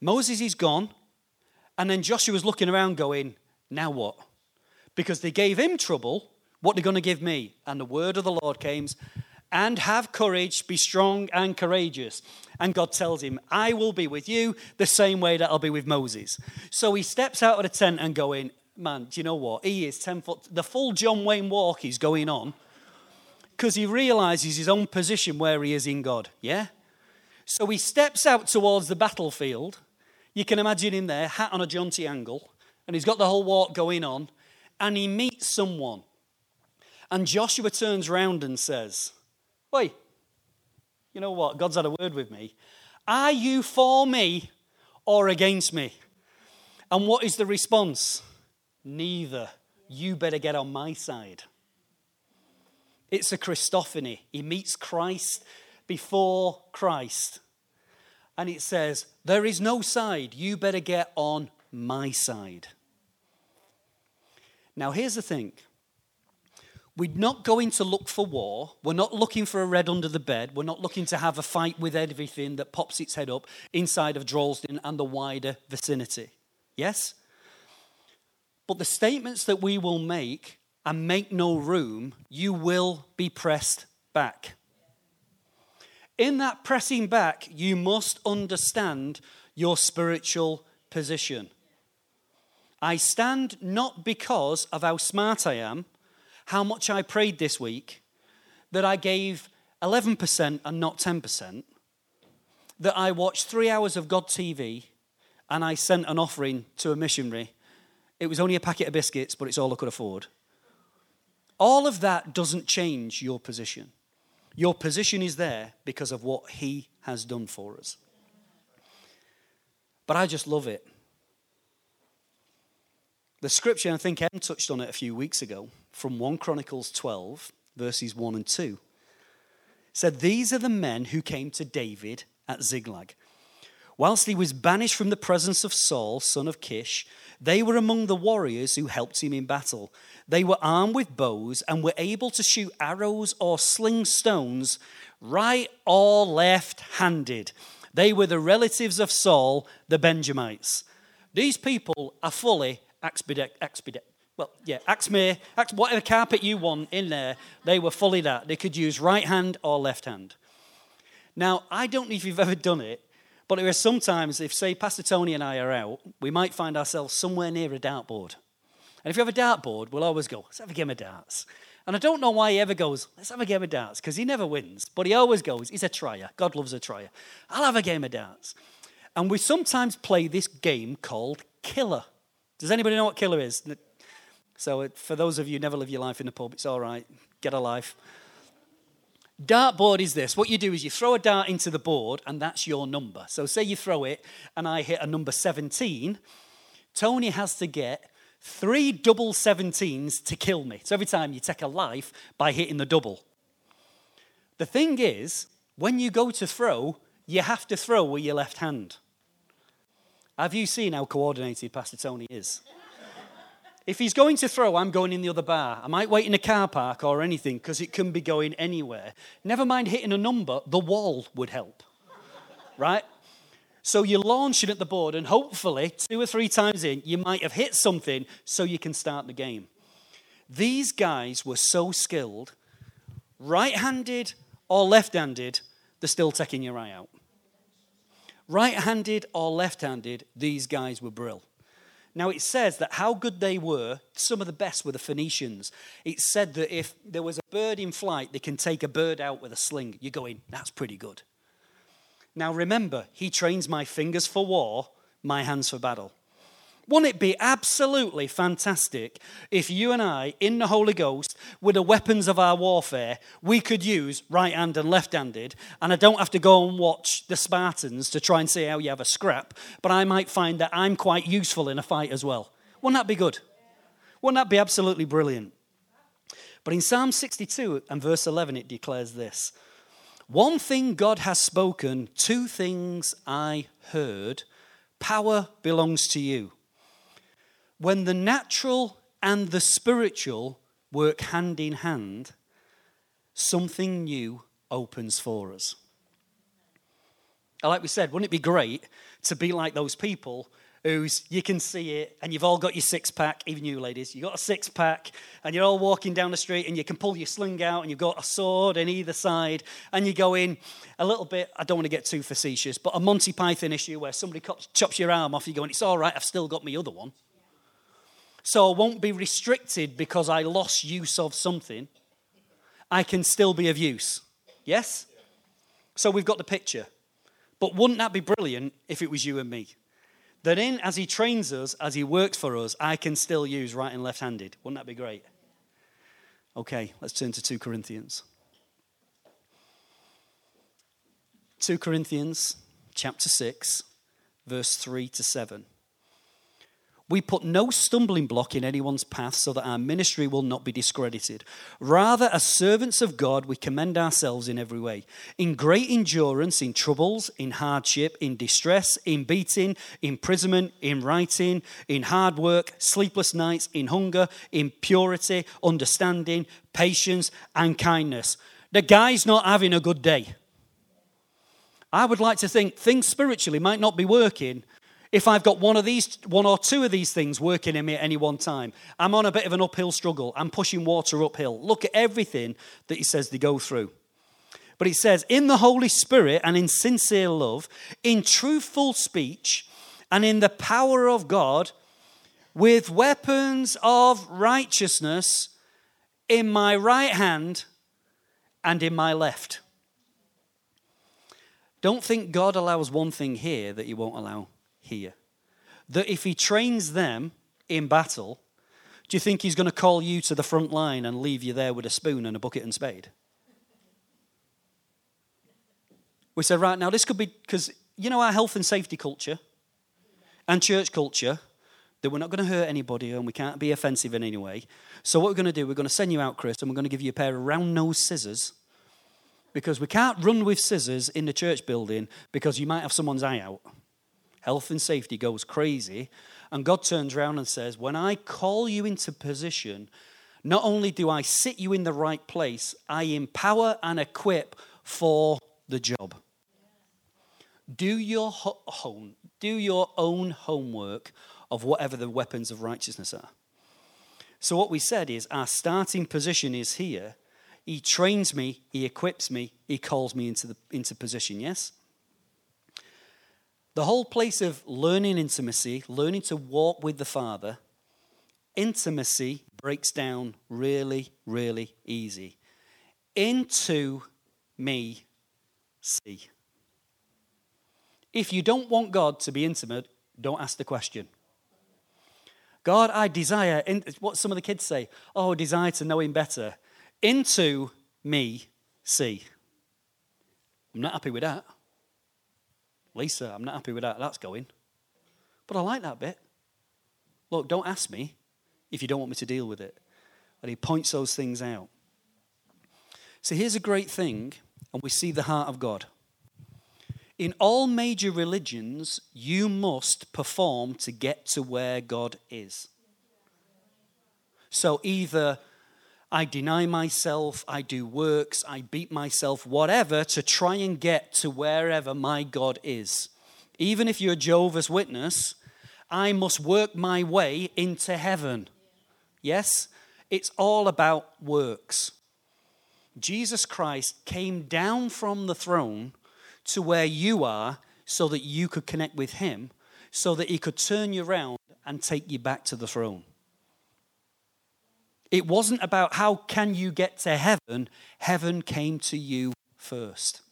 Moses is gone. And then Joshua's looking around going, now what? Because they gave him trouble. What are they going to give me? And the word of the Lord came, and have courage, be strong and courageous. And God tells him, I will be with you the same way that I'll be with Moses. So he steps out of the tent and going, man, do you know what? He is 10 foot, the full John Wayne walk is going on because he realizes his own position where he is in God. Yeah? So he steps out towards the battlefield you can imagine him there, hat on a jaunty angle, and he's got the whole walk going on, and he meets someone. And Joshua turns round and says, Wait, you know what? God's had a word with me. Are you for me or against me? And what is the response? Neither. You better get on my side. It's a Christophany. He meets Christ before Christ and it says, There is no side. You better get on my side. Now, here's the thing we're not going to look for war. We're not looking for a red under the bed. We're not looking to have a fight with everything that pops its head up inside of Droylsden and the wider vicinity. Yes? But the statements that we will make and make no room, you will be pressed back. In that pressing back, you must understand your spiritual position. I stand not because of how smart I am, how much I prayed this week, that I gave 11% and not 10%, that I watched three hours of God TV and I sent an offering to a missionary. It was only a packet of biscuits, but it's all I could afford. All of that doesn't change your position. Your position is there because of what He has done for us. But I just love it. The scripture, I think Em touched on it a few weeks ago, from 1 Chronicles 12, verses 1 and 2, said, These are the men who came to David at Ziklag. Whilst he was banished from the presence of Saul, son of Kish, they were among the warriors who helped him in battle. They were armed with bows and were able to shoot arrows or sling stones right or left handed. They were the relatives of Saul, the Benjamites. These people are fully expedite, expedite. Well, yeah, axme, ax, whatever carpet you want in there, they were fully that. They could use right hand or left hand. Now, I don't know if you've ever done it, but there are sometimes, if, say, Pastor Tony and I are out, we might find ourselves somewhere near a dartboard. And if you have a dartboard, we'll always go, let's have a game of darts. And I don't know why he ever goes, let's have a game of darts, because he never wins. But he always goes, he's a trier. God loves a trier. I'll have a game of darts. And we sometimes play this game called Killer. Does anybody know what Killer is? So, uh, for those of you who never live your life in the pub, it's all right. Get a life. Dartboard is this. What you do is you throw a dart into the board, and that's your number. So, say you throw it, and I hit a number 17. Tony has to get three double 17s to kill me. So, every time you take a life by hitting the double. The thing is, when you go to throw, you have to throw with your left hand. Have you seen how coordinated Pastor Tony is? If he's going to throw, I'm going in the other bar. I might wait in a car park or anything because it can be going anywhere. Never mind hitting a number, the wall would help. right? So you're launching at the board, and hopefully, two or three times in, you might have hit something so you can start the game. These guys were so skilled, right handed or left handed, they're still taking your eye out. Right handed or left handed, these guys were brill. Now it says that how good they were, some of the best were the Phoenicians. It said that if there was a bird in flight, they can take a bird out with a sling. You're going, that's pretty good. Now remember, he trains my fingers for war, my hands for battle. Wouldn't it be absolutely fantastic if you and I, in the Holy Ghost, with the weapons of our warfare, we could use right hand and left handed, and I don't have to go and watch the Spartans to try and see how you have a scrap, but I might find that I'm quite useful in a fight as well. Wouldn't that be good? Wouldn't that be absolutely brilliant? But in Psalm 62 and verse 11, it declares this One thing God has spoken, two things I heard. Power belongs to you when the natural and the spiritual work hand in hand, something new opens for us. Like we said, wouldn't it be great to be like those people who's you can see it and you've all got your six pack, even you ladies, you've got a six pack and you're all walking down the street and you can pull your sling out and you've got a sword in either side and you go in a little bit, I don't want to get too facetious, but a Monty Python issue where somebody chops your arm off, you go, it's all right, I've still got my other one. So I won't be restricted because I lost use of something. I can still be of use. Yes? So we've got the picture. But wouldn't that be brilliant if it was you and me? That in, as he trains us, as he works for us, I can still use right and left handed. Wouldn't that be great? Okay, let's turn to 2 Corinthians. 2 Corinthians chapter 6, verse 3 to 7. We put no stumbling block in anyone's path so that our ministry will not be discredited. Rather, as servants of God, we commend ourselves in every way. In great endurance, in troubles, in hardship, in distress, in beating, imprisonment, in writing, in hard work, sleepless nights, in hunger, in purity, understanding, patience, and kindness. The guy's not having a good day. I would like to think things spiritually might not be working, if I've got one of these, one or two of these things working in me at any one time, I'm on a bit of an uphill struggle. I'm pushing water uphill. Look at everything that he says they go through. But he says, in the Holy Spirit and in sincere love, in truthful speech, and in the power of God, with weapons of righteousness in my right hand and in my left. Don't think God allows one thing here that he won't allow here. That if he trains them in battle, do you think he's going to call you to the front line and leave you there with a spoon and a bucket and spade? We said, right now, this could be because you know our health and safety culture and church culture that we're not going to hurt anybody and we can't be offensive in any way. So, what we're going to do, we're going to send you out, Chris, and we're going to give you a pair of round nose scissors because we can't run with scissors in the church building because you might have someone's eye out health and safety goes crazy. And God turns around and says, When I call you into position, not only do I sit you in the right place, I empower and equip for the job. Do your home, do your own homework of whatever the weapons of righteousness are. So what we said is our starting position is here. He trains me, he equips me, he calls me into the into position, yes? The whole place of learning intimacy, learning to walk with the Father, intimacy breaks down really, really easy. Into me, see. If you don't want God to be intimate, don't ask the question. God, I desire, in, what some of the kids say, oh, desire to know Him better. Into me, see. I'm not happy with that. Lisa, I'm not happy with that. That's going. But I like that bit. Look, don't ask me if you don't want me to deal with it. And he points those things out. So here's a great thing, and we see the heart of God. In all major religions, you must perform to get to where God is. So either I deny myself, I do works, I beat myself, whatever, to try and get to wherever my God is. Even if you're Jehovah's Witness, I must work my way into heaven. Yes? It's all about works. Jesus Christ came down from the throne to where you are so that you could connect with him, so that he could turn you around and take you back to the throne. It wasn't about how can you get to heaven, heaven came to you first.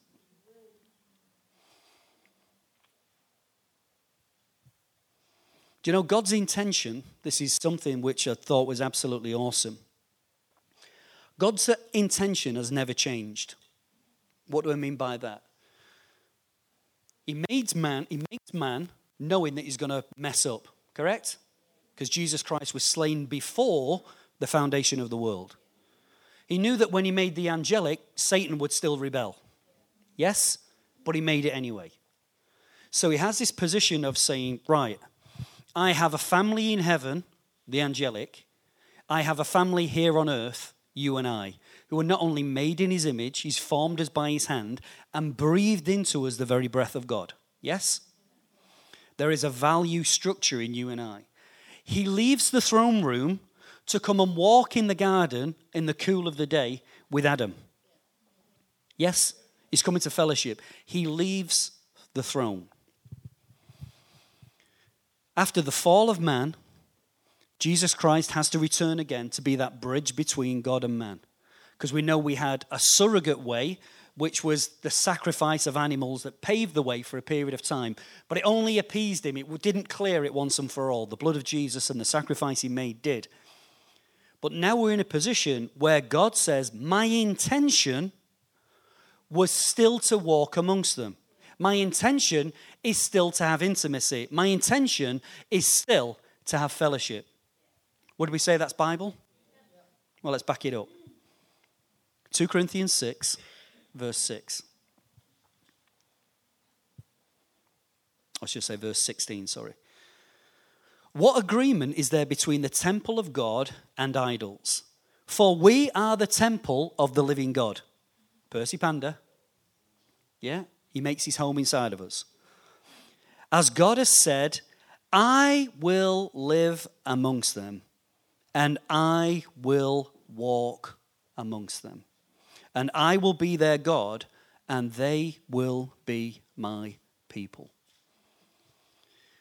Do you know God's intention? This is something which I thought was absolutely awesome. God's intention has never changed. What do I mean by that? He made man, he makes man knowing that he's going to mess up, correct? Because Jesus Christ was slain before the foundation of the world. He knew that when he made the angelic, Satan would still rebel. Yes? But he made it anyway. So he has this position of saying, right, I have a family in heaven, the angelic. I have a family here on earth, you and I, who are not only made in his image, he's formed us by his hand, and breathed into us the very breath of God. Yes? There is a value structure in you and I. He leaves the throne room to come and walk in the garden in the cool of the day with Adam. Yes? He's coming to fellowship. He leaves the throne. After the fall of man, Jesus Christ has to return again to be that bridge between God and man. Because we know we had a surrogate way, which was the sacrifice of animals that paved the way for a period of time. But it only appeased him, it didn't clear it once and for all. The blood of Jesus and the sacrifice he made did. But now we're in a position where God says, My intention was still to walk amongst them. My intention is still to have intimacy. My intention is still to have fellowship. Would we say that's Bible? Well, let's back it up. 2 Corinthians 6, verse 6. I should say verse 16, sorry. What agreement is there between the temple of God and idols? For we are the temple of the living God. Percy Panda. Yeah? He makes his home inside of us. As God has said, I will live amongst them, and I will walk amongst them. And I will be their God, and they will be my people.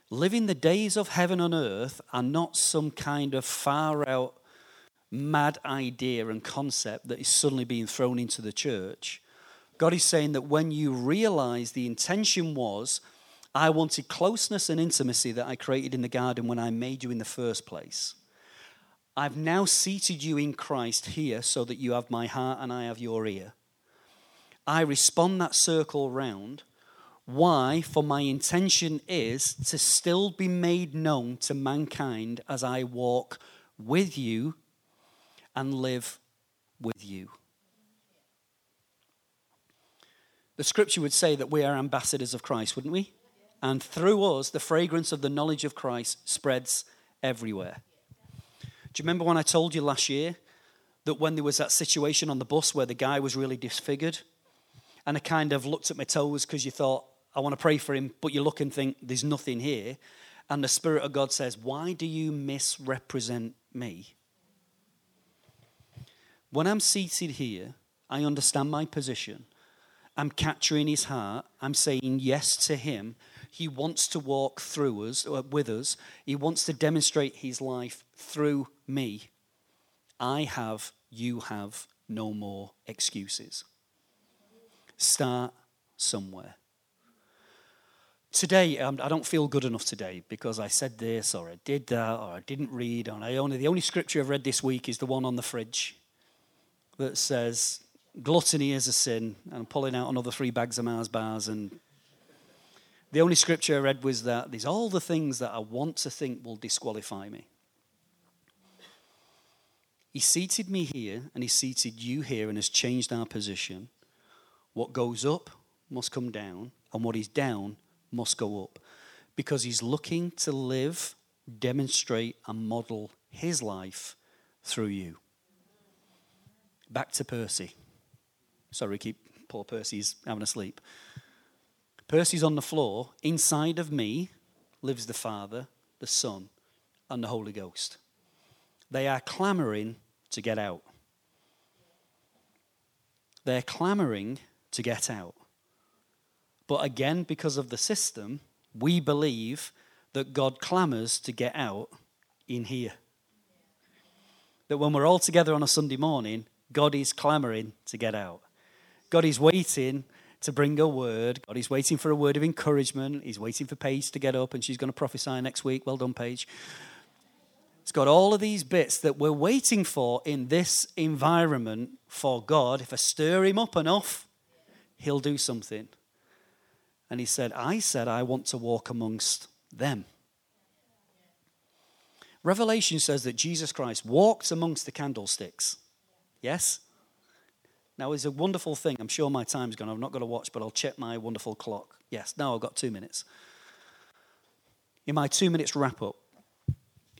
Living the days of heaven on earth are not some kind of far out mad idea and concept that is suddenly being thrown into the church. God is saying that when you realize the intention was, I wanted closeness and intimacy that I created in the garden when I made you in the first place. I've now seated you in Christ here so that you have my heart and I have your ear. I respond that circle round. Why? For my intention is to still be made known to mankind as I walk with you and live with you. The scripture would say that we are ambassadors of Christ, wouldn't we? And through us, the fragrance of the knowledge of Christ spreads everywhere. Do you remember when I told you last year that when there was that situation on the bus where the guy was really disfigured? And I kind of looked at my toes because you thought, I want to pray for him, but you look and think, there's nothing here. And the Spirit of God says, Why do you misrepresent me? When I'm seated here, I understand my position. I'm capturing his heart. I'm saying yes to him. He wants to walk through us, uh, with us. He wants to demonstrate his life through me. I have, you have no more excuses. Start somewhere. Today, um, I don't feel good enough today because I said this or I did that or I didn't read. And I only, the only scripture I've read this week is the one on the fridge that says, gluttony is a sin, and I'm pulling out another three bags of Mars bars. And the only scripture I read was that there's all the things that I want to think will disqualify me. He seated me here, and He seated you here, and has changed our position. What goes up must come down, and what is down must go up. Because He's looking to live, demonstrate, and model His life through you. Back to Percy. Sorry, keep poor Percy's having a sleep. Percy's on the floor. Inside of me lives the Father, the Son, and the Holy Ghost. They are clamoring to get out. They're clamoring to get out. But again, because of the system, we believe that God clamors to get out in here. That when we're all together on a Sunday morning, God is clamoring to get out. God is waiting to bring a word. God is waiting for a word of encouragement. He's waiting for Paige to get up, and she's going to prophesy next week. Well done, Paige. It's got all of these bits that we're waiting for in this environment for God. If I stir him up enough, he'll do something. And he said, I said, I want to walk amongst them. Revelation says that Jesus Christ walked amongst the candlesticks. Yes? Now, it's a wonderful thing. I'm sure my time's gone. I'm not going to watch, but I'll check my wonderful clock. Yes, now I've got two minutes. In my two minutes wrap up,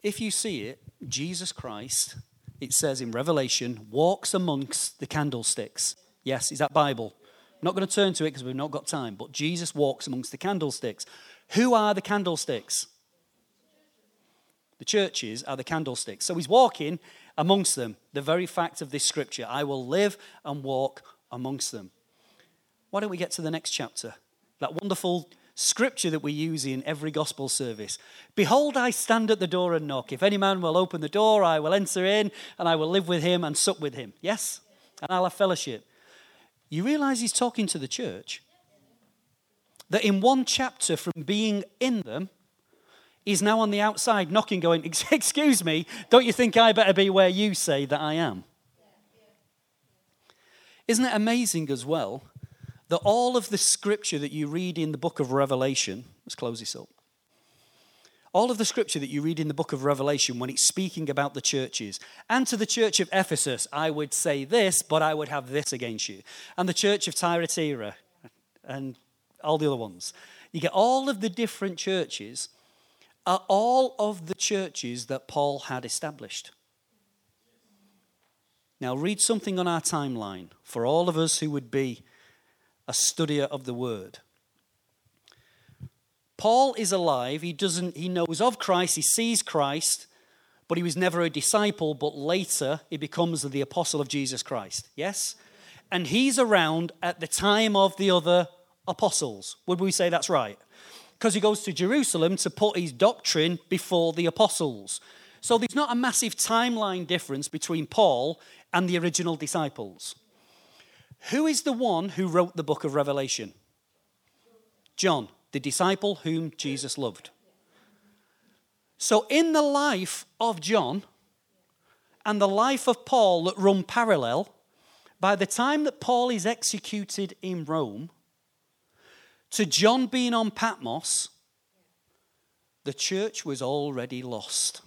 if you see it, Jesus Christ, it says in Revelation, walks amongst the candlesticks. Yes, is that Bible? I'm not going to turn to it because we've not got time, but Jesus walks amongst the candlesticks. Who are the candlesticks? The churches are the candlesticks. So he's walking amongst them. The very fact of this scripture I will live and walk amongst them. Why don't we get to the next chapter? That wonderful scripture that we use in every gospel service. Behold, I stand at the door and knock. If any man will open the door, I will enter in and I will live with him and sup with him. Yes? And I'll have fellowship. You realize he's talking to the church? That in one chapter, from being in them, he's now on the outside knocking, going, Excuse me, don't you think I better be where you say that I am? Isn't it amazing as well that all of the scripture that you read in the book of Revelation, let's close this up. All of the scripture that you read in the book of Revelation when it's speaking about the churches, and to the church of Ephesus, I would say this, but I would have this against you. And the church of Thyatira, and all the other ones. You get all of the different churches, are all of the churches that Paul had established. Now, read something on our timeline for all of us who would be a studier of the word. Paul is alive. He doesn't he knows of Christ, he sees Christ, but he was never a disciple, but later he becomes the apostle of Jesus Christ. Yes? And he's around at the time of the other apostles. Would we say that's right? Because he goes to Jerusalem to put his doctrine before the apostles. So there's not a massive timeline difference between Paul and the original disciples. Who is the one who wrote the book of Revelation? John, the disciple whom Jesus loved. So, in the life of John and the life of Paul that run parallel, by the time that Paul is executed in Rome, to John being on Patmos, the church was already lost.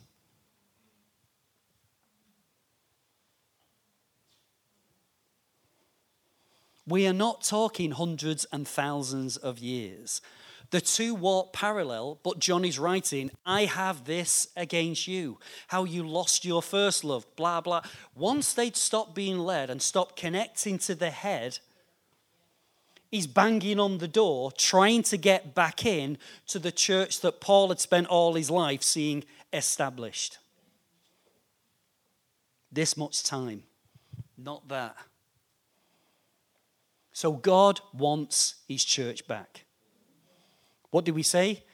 We are not talking hundreds and thousands of years. The two walk parallel, but John is writing, I have this against you. How you lost your first love, blah, blah. Once they'd stopped being led and stopped connecting to the head, he's banging on the door, trying to get back in to the church that Paul had spent all his life seeing established. This much time, not that. So God wants his church back. What did we say?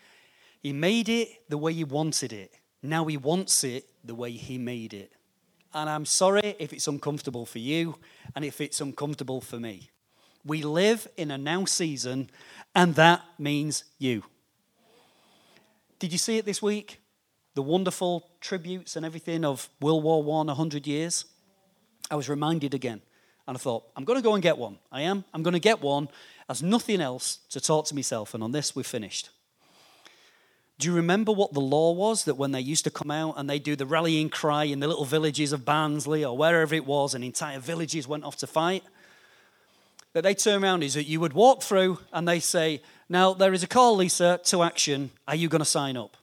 He made it the way he wanted it. Now he wants it the way he made it. And I'm sorry if it's uncomfortable for you and if it's uncomfortable for me. We live in a now season, and that means you. Did you see it this week? The wonderful tributes and everything of World War One, 100 years? I was reminded again And I thought, I'm going to go and get one. I am. I'm going to get one as nothing else to talk to myself. And on this, we're finished. Do you remember what the law was that when they used to come out and they do the rallying cry in the little villages of Barnsley or wherever it was, and entire villages went off to fight? That they turn around is that you would walk through and they say, Now there is a call, Lisa, to action. Are you going to sign up?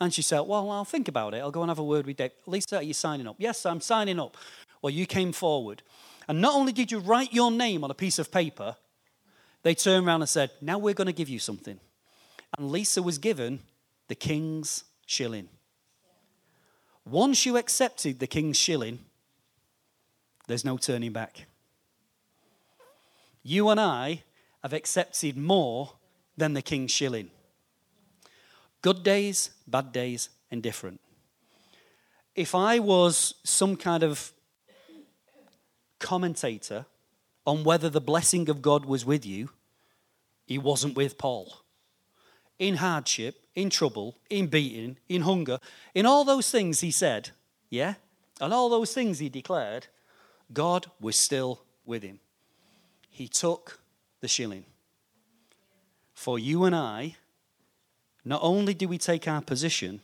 And she said, Well, I'll think about it. I'll go and have a word with Dave. Lisa, are you signing up? Yes, I'm signing up. Well, you came forward. And not only did you write your name on a piece of paper, they turned around and said, Now we're going to give you something. And Lisa was given the king's shilling. Once you accepted the king's shilling, there's no turning back. You and I have accepted more than the king's shilling. Good days, bad days, indifferent. If I was some kind of commentator on whether the blessing of God was with you, he wasn't with Paul in hardship, in trouble, in beating, in hunger, in all those things he said, yeah, and all those things he declared, God was still with him. He took the shilling. For you and I, not only do we take our position,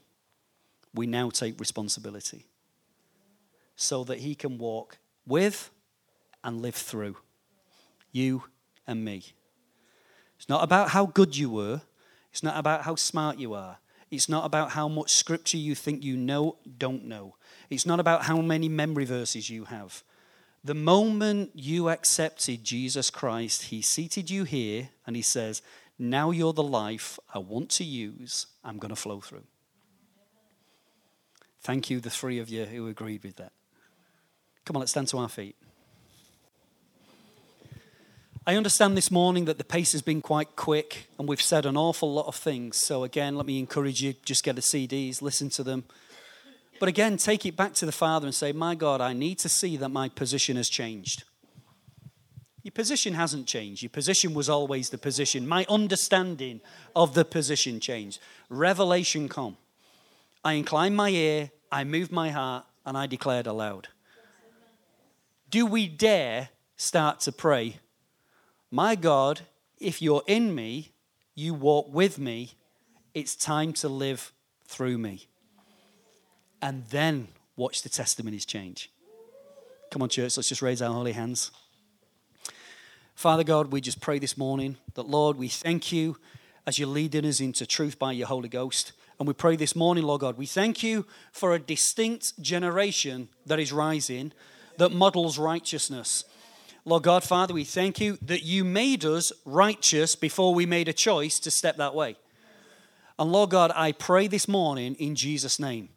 we now take responsibility so that he can walk with and live through you and me. It's not about how good you were. It's not about how smart you are. It's not about how much scripture you think you know, don't know. It's not about how many memory verses you have. The moment you accepted Jesus Christ, He seated you here and He says, Now you're the life I want to use, I'm going to flow through. Thank you, the three of you who agreed with that. Come on, let's stand to our feet. I understand this morning that the pace has been quite quick and we've said an awful lot of things. So, again, let me encourage you just get the CDs, listen to them. But again, take it back to the Father and say, My God, I need to see that my position has changed. Your position hasn't changed. Your position was always the position. My understanding of the position changed. Revelation come. I inclined my ear, I moved my heart, and I declared aloud. Do we dare start to pray my God, if you're in me, you walk with me, it's time to live through me. And then watch the testimonies change. Come on, church, let's just raise our holy hands. Father God, we just pray this morning that, Lord, we thank you as you're leading us into truth by your Holy Ghost. And we pray this morning, Lord God, we thank you for a distinct generation that is rising that models righteousness Lord God, Father, we thank you that you made us righteous before we made a choice to step that way. And Lord God, I pray this morning in Jesus' name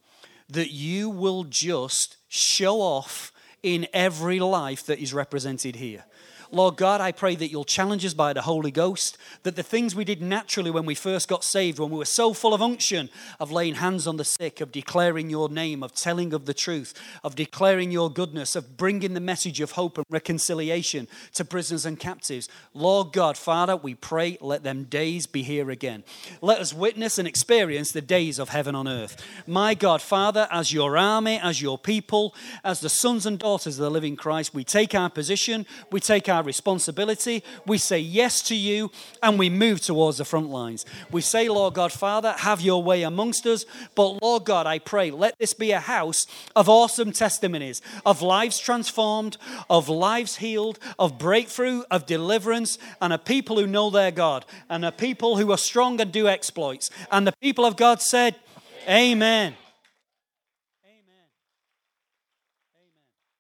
that you will just show off in every life that is represented here. Lord God, I pray that you'll challenge us by the Holy Ghost, that the things we did naturally when we first got saved, when we were so full of unction, of laying hands on the sick, of declaring your name, of telling of the truth, of declaring your goodness, of bringing the message of hope and reconciliation to prisoners and captives. Lord God, Father, we pray, let them days be here again. Let us witness and experience the days of heaven on earth. My God, Father, as your army, as your people, as the sons and daughters of the living Christ, we take our position, we take our our responsibility. We say yes to you and we move towards the front lines. We say, Lord God, Father, have your way amongst us. But Lord God, I pray, let this be a house of awesome testimonies, of lives transformed, of lives healed, of breakthrough, of deliverance, and a people who know their God, and a people who are strong and do exploits. And the people of God said, Amen.